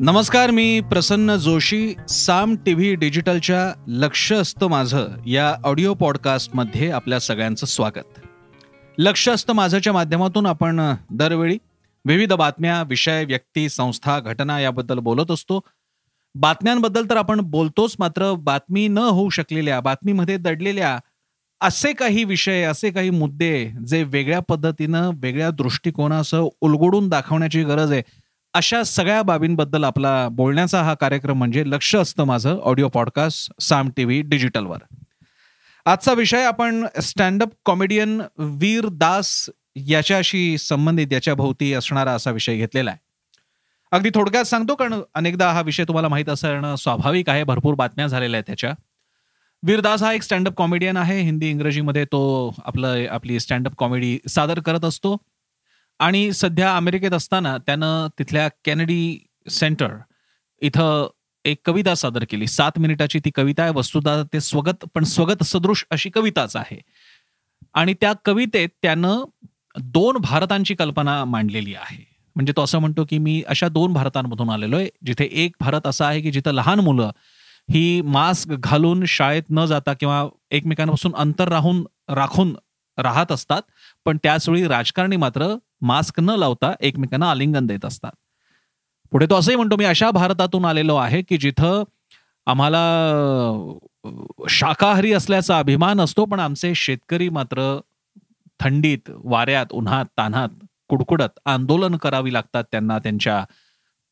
नमस्कार मी Prasanna Joshi. Saam T V डिजिटलच्या लक्ष असतं माझं या ऑडिओ पॉडकास्टमध्ये आपल्या सगळ्यांचं स्वागत. लक्ष असतं माझंच्या माध्यमातून आपण दरवेळी विविध बातम्या विषय व्यक्ती संस्था घटना याबद्दल बोलत असतो. बातम्यांबद्दल तर आपण बोलतोच मात्र बातमी न होऊ शकलेल्या बातमीमध्ये दडलेल्या असे काही विषय असे काही मुद्दे जे वेगळ्या पद्धतीनं वेगळ्या दृष्टिकोनासह उलगडून दाखवण्याची गरज आहे. अशा सगळ्या बाबींबद्दल आपला बोलण्याचा हा कार्यक्रम म्हणजे लक्ष असतं माझं audio podcast Saam T V डिजिटलवर. आजचा विषय आपण स्टँडअप कॉमेडियन वीर दास याच्याशी संबंधित याच्या भोवती असणारा असा विषय घेतलेला आहे. अगदी थोडक्यात सांगतो कारण अनेकदा हा विषय तुम्हाला माहीत असणं स्वाभाविक आहे भरपूर बातम्या झालेल्या आहेत त्याच्या. वीरदास हा एक स्टँडअप कॉमेडियन आहे हिंदी इंग्रजीमध्ये तो आपलं आपली स्टँडअप कॉमेडी सादर करत असतो. आणि सध्या अमेरिकेत असताना त्यानं तिथल्या कॅनेडी सेंटर इथं एक कविता सादर केली. सात मिनिटाची ती कविता आहे. वस्तुदा ते स्वगत पण स्वगत सदृश अशी कविताच आहे. आणि त्या कवितेत त्यानं दोन भारतांची कल्पना मांडलेली आहे. म्हणजे तो असं म्हणतो की मी अशा दोन भारतांमधून आलेलो आहे जिथे एक भारत असा आहे की जिथं लहान मुलं ही मास्क घालून शाळेत न जाता किंवा एकमेकांपासून अंतर राहून राखून राहत असतात. पण त्याचवेळी राजकारणी मात्र मास्क न लावता एकमेकांना आलिंगन देत असतात. पुढे तो असंही म्हणतो मी अशा भारतातून आलेलो आहे की जिथं आम्हाला शाकाहारी असल्याचा अभिमान असतो पण आमचे शेतकरी मात्र थंडीत वाऱ्यात उन्हात तान्हात कुडकुडत आंदोलन करावी लागतात त्यांना त्यांच्या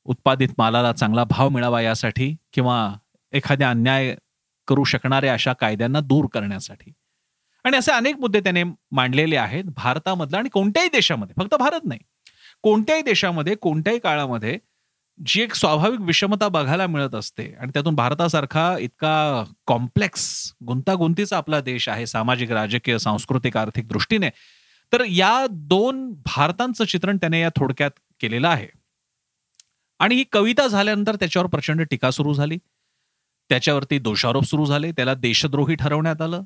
उत्पादित मालाला चांगला भाव मिळावा यासाठी किंवा एखाद्या अन्याय करू शकणाऱ्या अशा कायद्यांना दूर करण्यासाठी. आणि असे अनेक मुद्दे त्याने मांडलेले आहेत भारतामधला आणि कोणत्याही देशामध्ये. फक्त भारत नाही. कोणत्याही देशामध्ये कोणत्याही काळामध्ये जी एक स्वाभाविक विषमता बघायला मिळत असते आणि त्यातून भारतासारखा इतका कॉम्प्लेक्स गुंतागुंतीचा आपला देश आहे सामाजिक राजकीय सांस्कृतिक आर्थिक दृष्टीने तर या दोन भारतांचं चित्रण त्याने या थोडक्यात केलेलं आहे. आणि ही कविता झाल्यानंतर त्याच्यावर प्रचंड टीका सुरू झाली. त्याच्यावरती दोषारोप सुरू झाले. त्याला देशद्रोही ठरवण्यात आलं.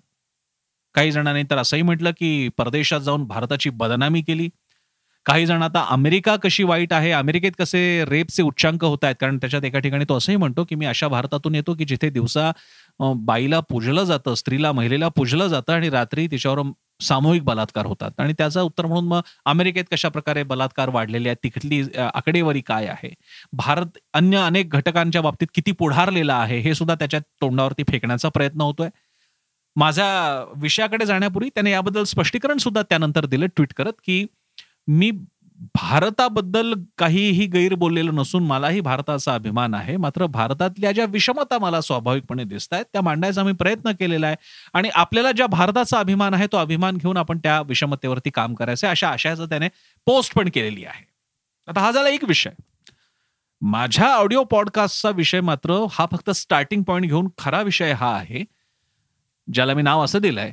काही जणांनी तर असंही म्हटलं की परदेशात जाऊन भारताची बदनामी केली. काही जण आता अमेरिका कशी वाईट आहे अमेरिकेत कसे रेपचे उच्चांक होत आहेत कारण त्याच्यात एका ठिकाणी तो असंही म्हणतो की मी अशा भारतातून येतो की जिथे दिवसा बाईला पूजलं जातं स्त्रीला महिलेला पूजलं जातं आणि रात्री तिच्यावर सामूहिक बलात्कार होतात. आणि त्याचं उत्तर म्हणून मग अमेरिकेत कशा प्रकारे बलात्कार वाढलेले आहेत तिकडली आकडेवारी काय आहे? भारत अन्य अनेक घटकांच्या बाबतीत किती पुढारलेला आहे हे सुद्धा त्याच्या तोंडावरती फेकण्याचा प्रयत्न होतोय. माझ्या विषयाकडे जाण्यापूर्वी त्याने याबद्दल स्पष्टीकरण सुद्धा त्यानंतर दिलं ट्विट करत की मी भारताबद्दल काहीही गैर बोललेलं नसून मलाही भारताचा अभिमान आहे. मात्र भारतातल्या ज्या विषमता मला स्वाभाविकपणे दिसत आहेत त्या मांडायचा मी प्रयत्न केलेला आहे. आणि आपल्याला ज्या भारताचा अभिमान आहे तो अभिमान घेऊन आपण त्या विषमतेवरती काम करायचं अशा आशयाचं त्याने पोस्ट पण केलेली आहे. आता हा झाला एक विषय. माझ्या ऑडिओ पॉडकास्टचा विषय मात्र हा फक्त स्टार्टिंग पॉईंट घेऊन खरा विषय हा आहे. ज्याला मी नाव असं दिलंय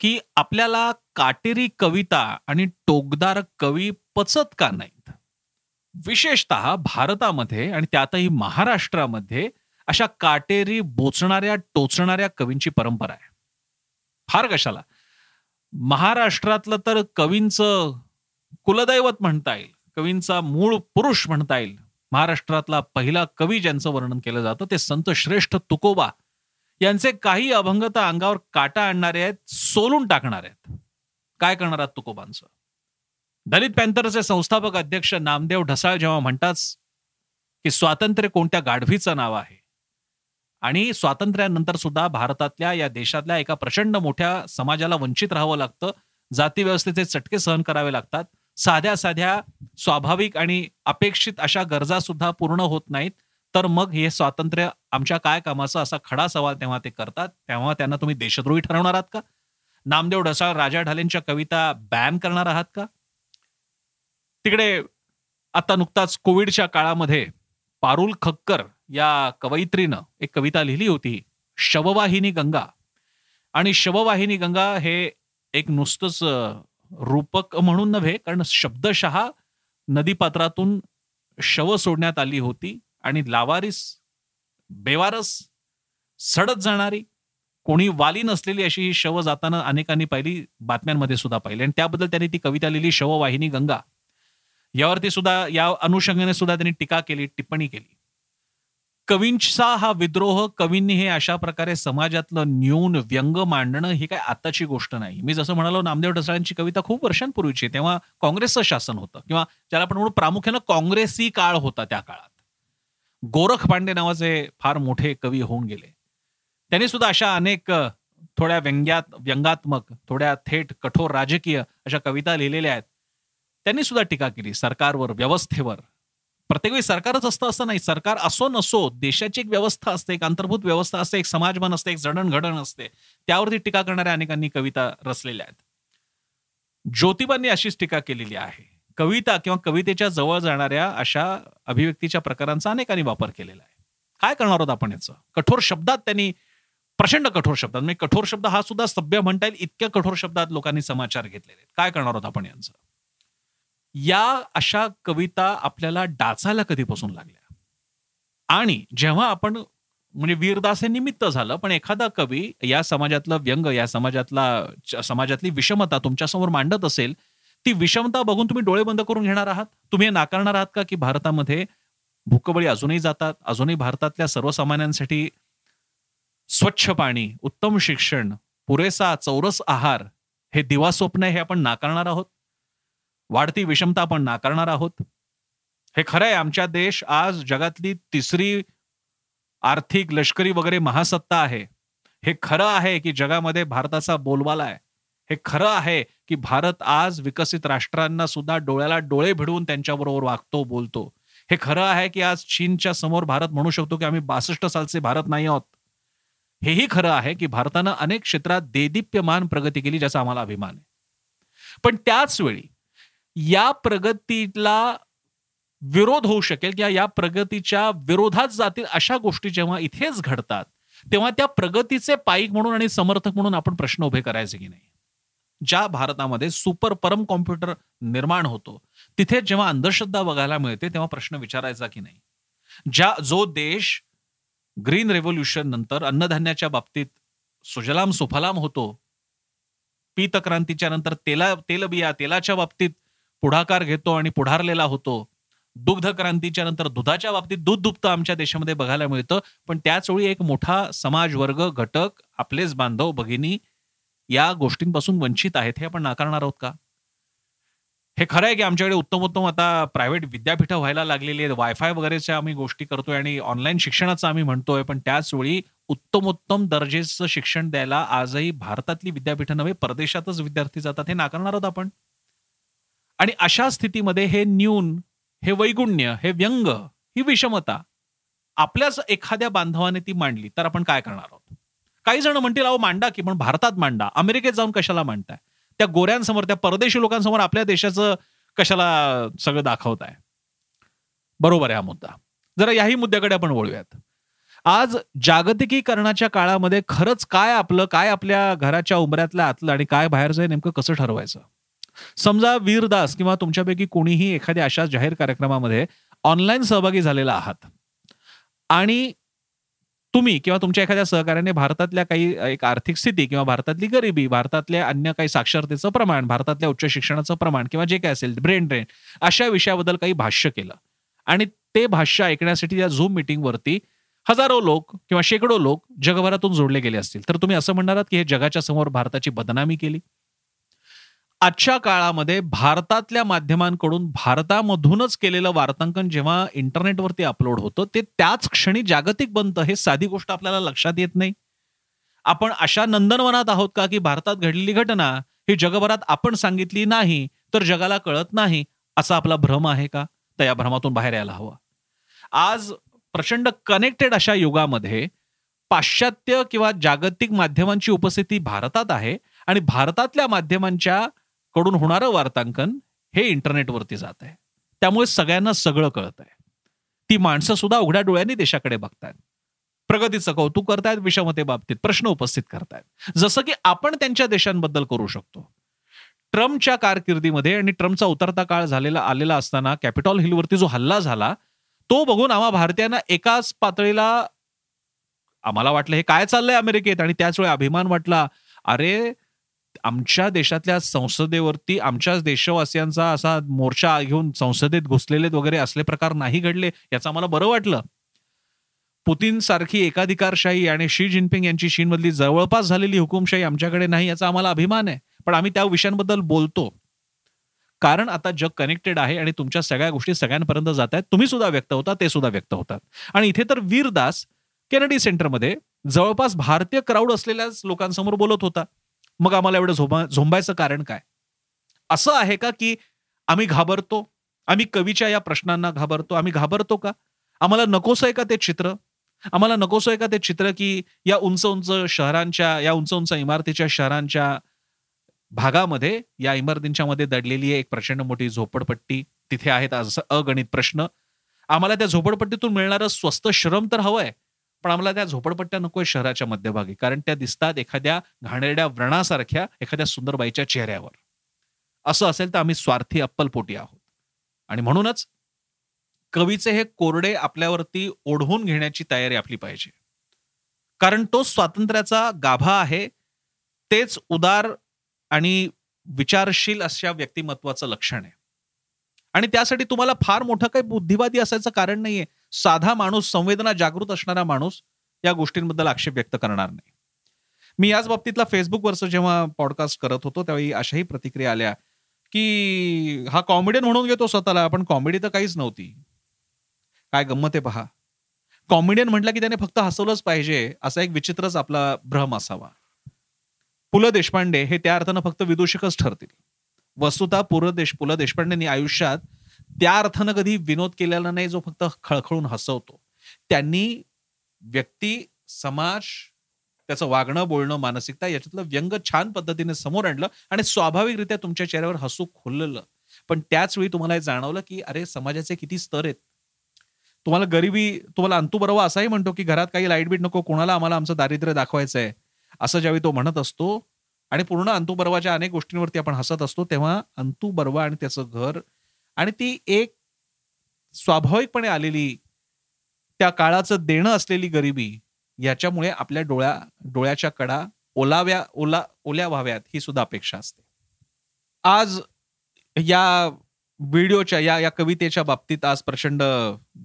की आपल्याला काटेरी कविता आणि टोकदार कवी पचत का नाहीत? विशेषत भारतामध्ये आणि त्यातही महाराष्ट्रामध्ये अशा काटेरी बोचणाऱ्या टोचणाऱ्या कवींची परंपरा आहे. फार कशाला? महाराष्ट्रातलं तर कवींचं कुलदैवत म्हणता येईल कवींचा मूळ पुरुष म्हणता येईल. महाराष्ट्रातला पहिला कवी ज्यांचं वर्णन केलं जातं ते संत श्रेष्ठ तुकोबा यांचे काही अभंगता अंगावर काटा आणणारे आहेत सोलून टाकणार आहेत. काय करणार आहात तुकोबांचं? दलित पॅन्थरचे संस्थापक अध्यक्ष नामदेव ढसाळ जेव्हा म्हणतात की स्वातंत्र्य कोणत्या गाढवीचं नाव आहे? आणि स्वातंत्र्यानंतर सुद्धा भारतातल्या या देशातल्या एका प्रचंड मोठ्या समाजाला वंचित राहावं लागतं जाती व्यवस्थेचे चटके सहन करावे लागतात साध्या साध्या स्वाभाविक आणि अपेक्षित अशा गरजा सुद्धा पूर्ण होत नाहीत. तर मग हे स्वातंत्र्य आमच्या काय कामाचं असा खडा सवाल तेव्हा ते करतात. तेव्हा त्यांना तुम्ही देशद्रोही ठरवणार आहात का? नामदेव ढसाळ राजा ढालेंच्या कविता बॅन करणार आहात का? तिकडे आता नुकताच कोविडच्या काळामध्ये पारुल खक्कर या कवयित्रीनं एक कविता लिहिली होती शववाहिनी गंगा. आणि शववाहिनी गंगा हे एक नुसतंच रूपक म्हणून नव्हे कारण शब्दशहा नदीपात्रातून शव सोडण्यात आली होती. आणि लावारिस बेवारस सडत जाणारी कोणी वाली नसलेली अशी ही शव जाताना अनेकांनी पाहिली बातम्यांमध्ये सुद्धा पाहिली. आणि त्याबद्दल त्यांनी ती कविता लिहिली शववाहिनी गंगा. यावरती सुद्धा या अनुषंगाने सुद्धा त्यांनी टीका केली टिप्पणी केली. कवींचा हा विद्रोह कवींनी हे अशा प्रकारे समाजातलं न्यून व्यंग मांडणं ही काय आताची गोष्ट नाही. मी जसं म्हणालो नामदेव ढसाळ्यांची कविता खूप वर्षांपूर्वीची तेव्हा काँग्रेसचं शासन होतं. किंवा ज्याला आपण म्हणून प्रामुख्यानं काँग्रेसी काळ होता त्या काळात. गोरख पांडे नावाचे फार मोठे कवी होऊन गेले. त्यांनी सुद्धा अशा अनेक थोड्या व्यंग्यात व्यंगात्मक थोड्या थेट कठोर राजकीय अशा कविता लिहिलेल्या आहेत. त्यांनी सुद्धा टीका केली सरकारवर व्यवस्थेवर. प्रत्येक वेळी सरकारच असतं असं नाही. सरकार असो नसो देशाची एक व्यवस्था असते एक अंतर्भूत व्यवस्था असते एक समाजमन असते एक जडणघडण असते. त्यावरती टीका करणाऱ्या अनेकांनी कविता रचलेल्या आहेत. ज्योतिबांनी अशीच टीका केलेली आहे. कविता किंवा कवितेच्या जवळ जाणाऱ्या अशा अभिव्यक्तीच्या प्रकारांचा अनेकांनी वापर केलेला आहे. काय करणार आहोत आपण याचं? कठोर शब्दात त्यांनी प्रचंड कठोर शब्दात म्हणजे कठोर शब्द हा सुद्धा सभ्य म्हणता येईल इतक्या कठोर शब्दात लोकांनी समाचार घेतलेले काय करणार आहोत आपण यांचं? या अशा कविता आपल्याला डाचायला कधीपासून लागल्या? आणि जेव्हा आपण म्हणजे वीरदास हे निमित्त झालं पण एखादा कवी या समाजातलं व्यंग या समाजातला समाजातली विषमता तुमच्यासमोर मांडत असेल ती विषमता बघून तुम्ही डोळे बंद करून घेणार आहात? तुम्ही नाकारणार आहात का की भारतामध्ये भूकबळी अजूनही जातात अजूनही भारतातल्या सर्वसामान्यांसाठी स्वच्छ पाणी उत्तम शिक्षण पुरेसा चौरस आहार हे दिवा स्वप्न हे आपण नाकारणार आहोत? वाढती विषमता आपण नाकारणार आहोत? हे खरं आहे आमच्या देश आज जगातली तिसरी आर्थिक लष्करी वगैरे महासत्ता आहे. हे खरं आहे की जगामध्ये भारताचा बोलबाला आहे. हे खरं आहे की भारत आज विकसित राष्ट्रांना सुद्धा डोळ्याला डोळे भिडवून त्यांच्याबरोबर वागतो बोलतो. हे खरं आहे की आज चीनच्या समोर भारत म्हणू शकतो की आम्ही बासष्ट सालचे भारत नाही आहोत. हेही खरं आहे की भारतानं अनेक क्षेत्रात देदीप्यमान प्रगती केली ज्याचा आम्हाला अभिमान आहे. पण त्याच वेळी या प्रगतीला विरोध होऊ शकेल किंवा या प्रगतीच्या विरोधात जातील अशा गोष्टी जेव्हा इथेच घडतात तेव्हा त्या प्रगतीचे पाईक म्हणून आणि समर्थक म्हणून आपण प्रश्न उभे करायचे की नाही? ज्या भारतामध्ये सुपर परम कॉम्प्युटर निर्माण होतो तिथे जेव्हा अंधश्रद्धा बघायला मिळते तेव्हा प्रश्न विचारायचा की नाही? ज्या जो देश ग्रीन रेव्होल्युशन नंतर अन्नधान्याच्या बाबतीत सुजलाम सुफलाम होतो पीतक्रांतीच्या नंतर तेला तेलबिया तेलाच्या बाबतीत पुढाकार घेतो आणि पुढारलेला होतो दुग्ध क्रांतीच्या नंतर दुधाच्या बाबतीत दूध दुभतं आमच्या देशामध्ये बघायला मिळतं पण त्याच वेळी एक मोठा समाज वर्ग घटक आपलेच बांधव भगिनी या गोष्टींपासून वंचित आहेत हे आपण नाकारणार आहोत का? हे खरं आहे की आमच्याकडे उत्तम उत्तम आता प्रायव्हेट विद्यापीठं व्हायला लागलेली आहेत. वायफाय वगैरेच्या आम्ही गोष्टी करतोय आणि ऑनलाईन शिक्षणाचं आम्ही म्हणतोय. पण त्याच वेळी दर्जेचं शिक्षण द्यायला आजही भारतातली विद्यापीठं नव्हे परदेशातच विद्यार्थी जातात हे नाकारणार आहोत आपण. आणि अशा स्थितीमध्ये हे न्यून हे वैगुण्य हे व्यंग ही विषमता आपल्याच एखाद्या बांधवाने ती मांडली तर आपण काय करणार आहोत? काही जण म्हणतील अहो मांडा की. पण भारतात मांडा. अमेरिकेत जाऊन कशाला मांडताय? त्या गोऱ्यांसमोर त्या परदेशी लोकांसमोर आपल्या देशाचं कशाला सगळं दाखवत आहे बरोबर आहे हा मुद्दा. जरा याही मुद्द्याकडे आपण वळूयात. आज जागतिकीकरणाच्या काळामध्ये खरंच काय आपलं काय आपल्या घराच्या उमऱ्यातलं आतलं आणि काय बाहेरचं नेमकं कसं ठरवायचं? समजा वीरदास किंवा तुमच्यापैकी कोणीही एखाद्या अशा जाहीर कार्यक्रमामध्ये ऑनलाईन सहभागी झालेला आहात. आणि तुम्ही किंवा तुमच्या एखाद्या सहकार्याने भारतातल्या काही एक आर्थिक स्थिती किंवा भारतातली गरिबी भारतातल्या अन्य काही साक्षरतेचं प्रमाण भारतातल्या उच्च शिक्षणाचं प्रमाण किंवा जे काय असेल ब्रेन ड्रेन अशा विषयाबद्दल काही भाष्य केलं. आणि ते भाष्य ऐकण्यासाठी या झूम मिटिंगवरती हजारो लोक किंवा शेकडो लोक जगभरातून जोडले गेले असतील. तर तुम्ही असं म्हणणार की हे जगाच्या समोर भारताची बदनामी केली? आजच्या काळामध्ये भारतातल्या माध्यमांकडून भारतामधूनच केलेलं वार्तांकन जेव्हा इंटरनेटवरती अपलोड होतं ते त्याच क्षणी जागतिक बनतं हे साधी गोष्ट आपल्याला लक्षात येत नाही. आपण अशा नंदनवनात आहोत का की भारतात घडलेली घटना ही जगभरात आपण सांगितली नाही तर जगाला कळत नाही असा आपला भ्रम आहे का? तर या भ्रमातून बाहेर यायला हवं. आज प्रचंड कनेक्टेड अशा युगामध्ये पाश्चात्य किंवा जागतिक माध्यमांची उपस्थिती भारतात आहे आणि भारतातल्या माध्यमांच्या कडून होणारं वार्तांकन हे इंटरनेटवरती जात आहे. त्यामुळे सगळ्यांना सगळं कळत आहे ती माणसं सुद्धा उघड्या डोळ्यांनी देशाकडे बघतायत. प्रगतीचं कौतुक करतायत विषमतेबाबतीत प्रश्न उपस्थित करतायत. जसं की आपण त्यांच्या देशांबद्दल करू शकतो. ट्रम्पच्या कारकिर्दीमध्ये आणि ट्रम्पचा उतरता काळ झालेला आलेला असताना कॅपिटॉल हिलवरती जो हल्ला झाला तो बघून आम्हा भारतीयांना एकाच पातळीला आम्हाला वाटलं हे काय चाललंय अमेरिकेत? आणि त्याच वेळी अभिमान वाटला अरे आमच्या देशातल्या संसदेवरती आमच्याच देशवासियांचा असा मोर्चा घेऊन संसदेत घुसलेले वगैरे असले प्रकार नाही घडले याचं आम्हाला बरं वाटलं. पुतीन सारखी एकाधिकारशाही आणि शी जिनपिंग यांची चीनमधली जवळपास झालेली हुकुमशाही आमच्याकडे नाही याचा आम्हाला अभिमान आहे. पण आम्ही त्या विषयांबद्दल बोलतो. कारण आता जग कनेक्टेड आहे आणि तुमच्या सगळ्या गोष्टी सगळ्यांपर्यंत जात आहेत. तुम्ही सुद्धा व्यक्त होता ते सुद्धा व्यक्त होतात. आणि इथे तर वीरदास कॅनडी सेंटरमध्ये जवळपास भारतीय क्राऊड असलेल्याच लोकांसमोर बोलत होता. मग आम्हाला एवढं झोंबा झोंबायचं कारण काय? असं आहे का की आम्ही घाबरतो? आम्ही कवीच्या या प्रश्नांना घाबरतो? आम्ही घाबरतो का? आम्हाला नकोस आहे का ते चित्र? आम्हाला नकोस आहे का ते चित्र की या उंच उंच शहरांच्या या उंच उंच इमारतीच्या शहरांच्या भागामध्ये या इमारतींच्या मध्ये दडलेली एक प्रचंड मोठी झोपडपट्टी. तिथे आहेत असं अगणित प्रश्न. आम्हाला त्या झोपडपट्टीतून मिळणारं स्वस्त श्रम तर हवं आहे. पण आम्हाला त्या झोपडपट्ट्या नकोय शहराच्या मध्यभागी कारण त्या दिसतात एखाद्या घाणेरड्या व्रणासारख्या एखाद्या सुंदरबाईच्या चेहऱ्यावर. असं असेल तर आम्ही स्वार्थी अप्पलपोटी आहोत. आणि म्हणूनच कवीचे हे कोरडे आपल्यावरती ओढवून घेण्याची तयारी आपली पाहिजे. कारण तो स्वातंत्र्याचा गाभा आहे तेच उदार आणि विचारशील अशा व्यक्तिमत्वाचं लक्षण आहे. आणि त्यासाठी तुम्हाला फार मोठं काही बुद्धिवादी असायचं कारण नाहीये. साधा माणूस संवेदना जागृत असणारा माणूस या गोष्टींबद्दल आक्षेप व्यक्त करणार नाही. मी याच बाबतीतला फेसबुकवरचं जेव्हा पॉडकास्ट करत होतो त्यावेळी अशाही प्रतिक्रिया आल्या की हा कॉमेडियन म्हणून घेतो स्वतःला पण कॉमेडी तर काहीच नव्हती. काय गंमत आहे पहा. कॉमेडियन म्हटलं की त्याने फक्त हसवलंच पाहिजे असा एक विचित्रच आपला भ्रम असावा. पु ल देशपांडे हे त्या अर्थानं फक्त विदूषकच ठरतील. वस्तुता पुर देश पु ल देशपांडेंनी आयुष्यात त्या अर्थानं कधी विनोद केलेला नाही जो फक्त खळखळून हसवतो. त्यांनी व्यक्ती समाज त्याचं वागणं बोलणं मानसिकता याच्यातलं व्यंग छान पद्धतीने समोर आणलं आणि स्वाभाविकरित्या तुमच्या चेहऱ्यावर हसू खुललं. पण त्याच वेळी तुम्हाला हे जाणवलं की अरे समाजाचे किती स्तर आहेत. तुम्हाला गरिबी तुम्हाला अंतू बरोबर असाही म्हणतो की घरात काही लाइट बीट नको कोणाला आम्हाला आमचं दारिद्र्य दाखवायचं आहे असं ज्यावेळी तो म्हणत असतो आणि पूर्ण अंतू बर्वाच्या अनेक गोष्टींवरती आपण हसत असतो तेव्हा अंतू बर्वा आणि त्याचं घर आणि ती एक स्वाभाविकपणे आलेली त्या काळाचं देणं असलेली गरिबी याच्यामुळे आपल्या डोळ्या डोळ्याच्या कडा ओलाव्या ओला ओल्या व्हाव्यात ही सुद्धा अपेक्षा असते. आज या व्हिडिओच्या या या कवितेच्या बाबतीत आज प्रचंड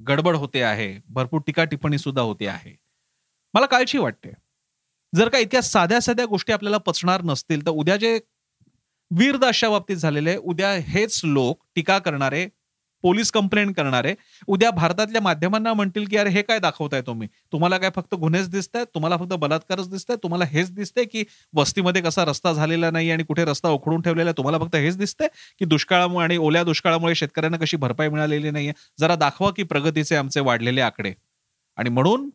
गडबड होते आहे. भरपूर टीका टिप्पणी सुद्धा होते आहे. मला काळजी वाटते. जर का इतक्या साध्या साध्या गोष्टी आपल्याला पचणार नसतील तर उद्या जे वीरदाशा बाबतीत झालेले उद्या हेच लोक टीका करणारे पोलीस कंप्लेंट करणारे उद्या भारतातल्या माध्यमांना म्हणतील की अरे हे काय दाखवताय तुम्ही? तुम्हाला काय फक्त गुन्हेच दिसत आहेत तुम्हाला फक्त बलात्कारच दिसत आहे तुम्हाला हेच दिसतंय की वस्तीमध्ये कसा रस्ता झालेला नाही आणि कुठे रस्ता उखडून ठेवलेला आहे? तुम्हाला फक्त हेच दिसतंय की दुष्काळामुळे आणि ओल्या दुष्काळामुळे शेतकऱ्यांना कशी भरपाई मिळालेली नाहीये? जरा दाखवा की प्रगतीचे आमचे वाढलेले आकडे. आणि म्हणून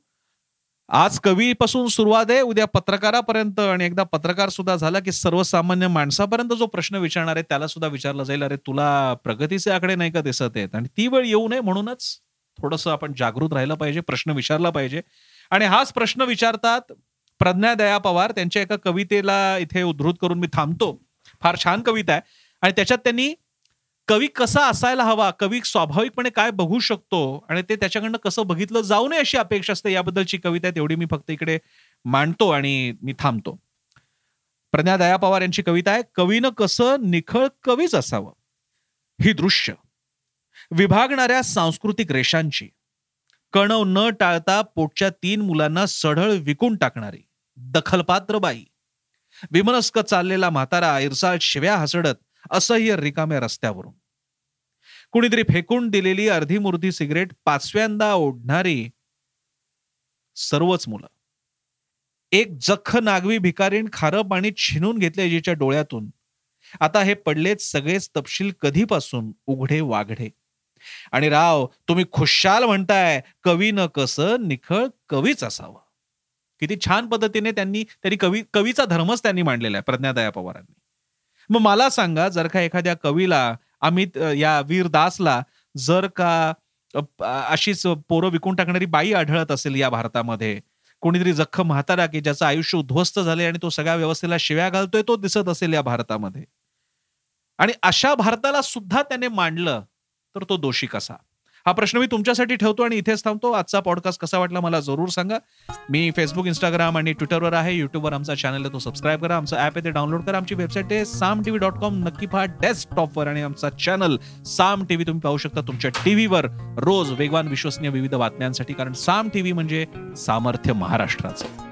आज कवीपासून सुरुवात आहे उद्या पत्रकारापर्यंत आणि एकदा पत्रकार सुद्धा झाला की सर्वसामान्य माणसापर्यंत जो प्रश्न विचारणार आहे त्याला सुद्धा विचारला जाईल अरे तुला प्रगतीचे आकडे नाही का दिसत आहेत? आणि ती वेळ येऊ नये म्हणूनच थोडस आपण जागृत राहिलं पाहिजे प्रश्न विचारला पाहिजे. आणि हाच प्रश्न विचारतात प्रज्ञा दया पवार त्यांच्या एका कवितेला इथे उद्धृत करून मी थांबतो. फार छान कविता आहे. आणि त्याच्यात त्यांनी कवी कसा असायला हवा कवी स्वाभाविकपणे काय बघू शकतो आणि ते त्याच्याकडनं कसं बघितलं जाऊ नये अशी अपेक्षा असते याबद्दलची कविता आहे तेवढी मी फक्त इकडे मांडतो आणि मी थांबतो. प्रज्ञा दया पवार यांची कविता आहे कवीनं कसं निखळ कवीच असावं? ही दृश्य. विभागणाऱ्या सांस्कृतिक रेषांची. कणव न टाळता पोटच्या तीन मुलांना सढळ विकून टाकणारी. दखलपात्र बाई. विमनस्क चाललेला म्हातारा इरसाळ शिव्या हसडत असह्य रिकाम्या रस्त्यावरून. कुणीतरी फेकून दिलेली अर्धी मूर्ती सिगरेट पाचव्यांदा ओढणारी सर्वच मुलं. एक जख नागवी भिकारीण खारं पाणी छिनून घेतले जिच्या डोळ्यातून. आता हे पडलेत सगळेच तपशील कधीपासून उघडे वाघडे. आणि राव तुम्ही खुशाल म्हणताय कवी न कसं निखळ कवीच असावं. किती छान पद्धतीने त्यांनी त्यांनी कवी कवीचा धर्मच त्यांनी मांडलेला आहे प्रज्ञादया पवारांनी. मग मला सांगा जर का एखाद्या कवीला अमित या वीर दासला जर का अशीच पोरं विकून टाकणारी बाई आढळत असेल या भारतामध्ये कोणीतरी जखम म्हातारा की ज्याचं आयुष्य उद्ध्वस्त झाले आणि तो सगळ्या व्यवस्थेला शिव्या घालतोय तो दिसत असेल या भारतामध्ये? आणि अशा भारताला सुद्धा त्याने मांडलं तर तो दोषी कसा? हा प्रश्न मी तुमच्यासाठी ठेवतो आणि इथेच थांबतो. आजचा पॉडकास्ट कसा वाटला मला जरूर सांगा. मी फेसबुक इंस्टाग्राम आणि ट्विटरवर आहे. युट्यूबवर आमचा चॅनल आहे तो सबस्क्राईब करा. आमचं ॲप आहे ते डाउनलोड करा. आमची वेबसाईट आहे साम टीव्ही डॉट कॉम नक्की पहा डेस्कटॉपवर आणि आमचा चॅनल साम टीव्ही तुम्ही पाहू शकता तुमच्या टीव्हीवर रोज वेगवान विश्वसनीय विविध बातम्यांसाठी. कारण साम टीव्ही म्हणजे सामर्थ्य महाराष्ट्राचं.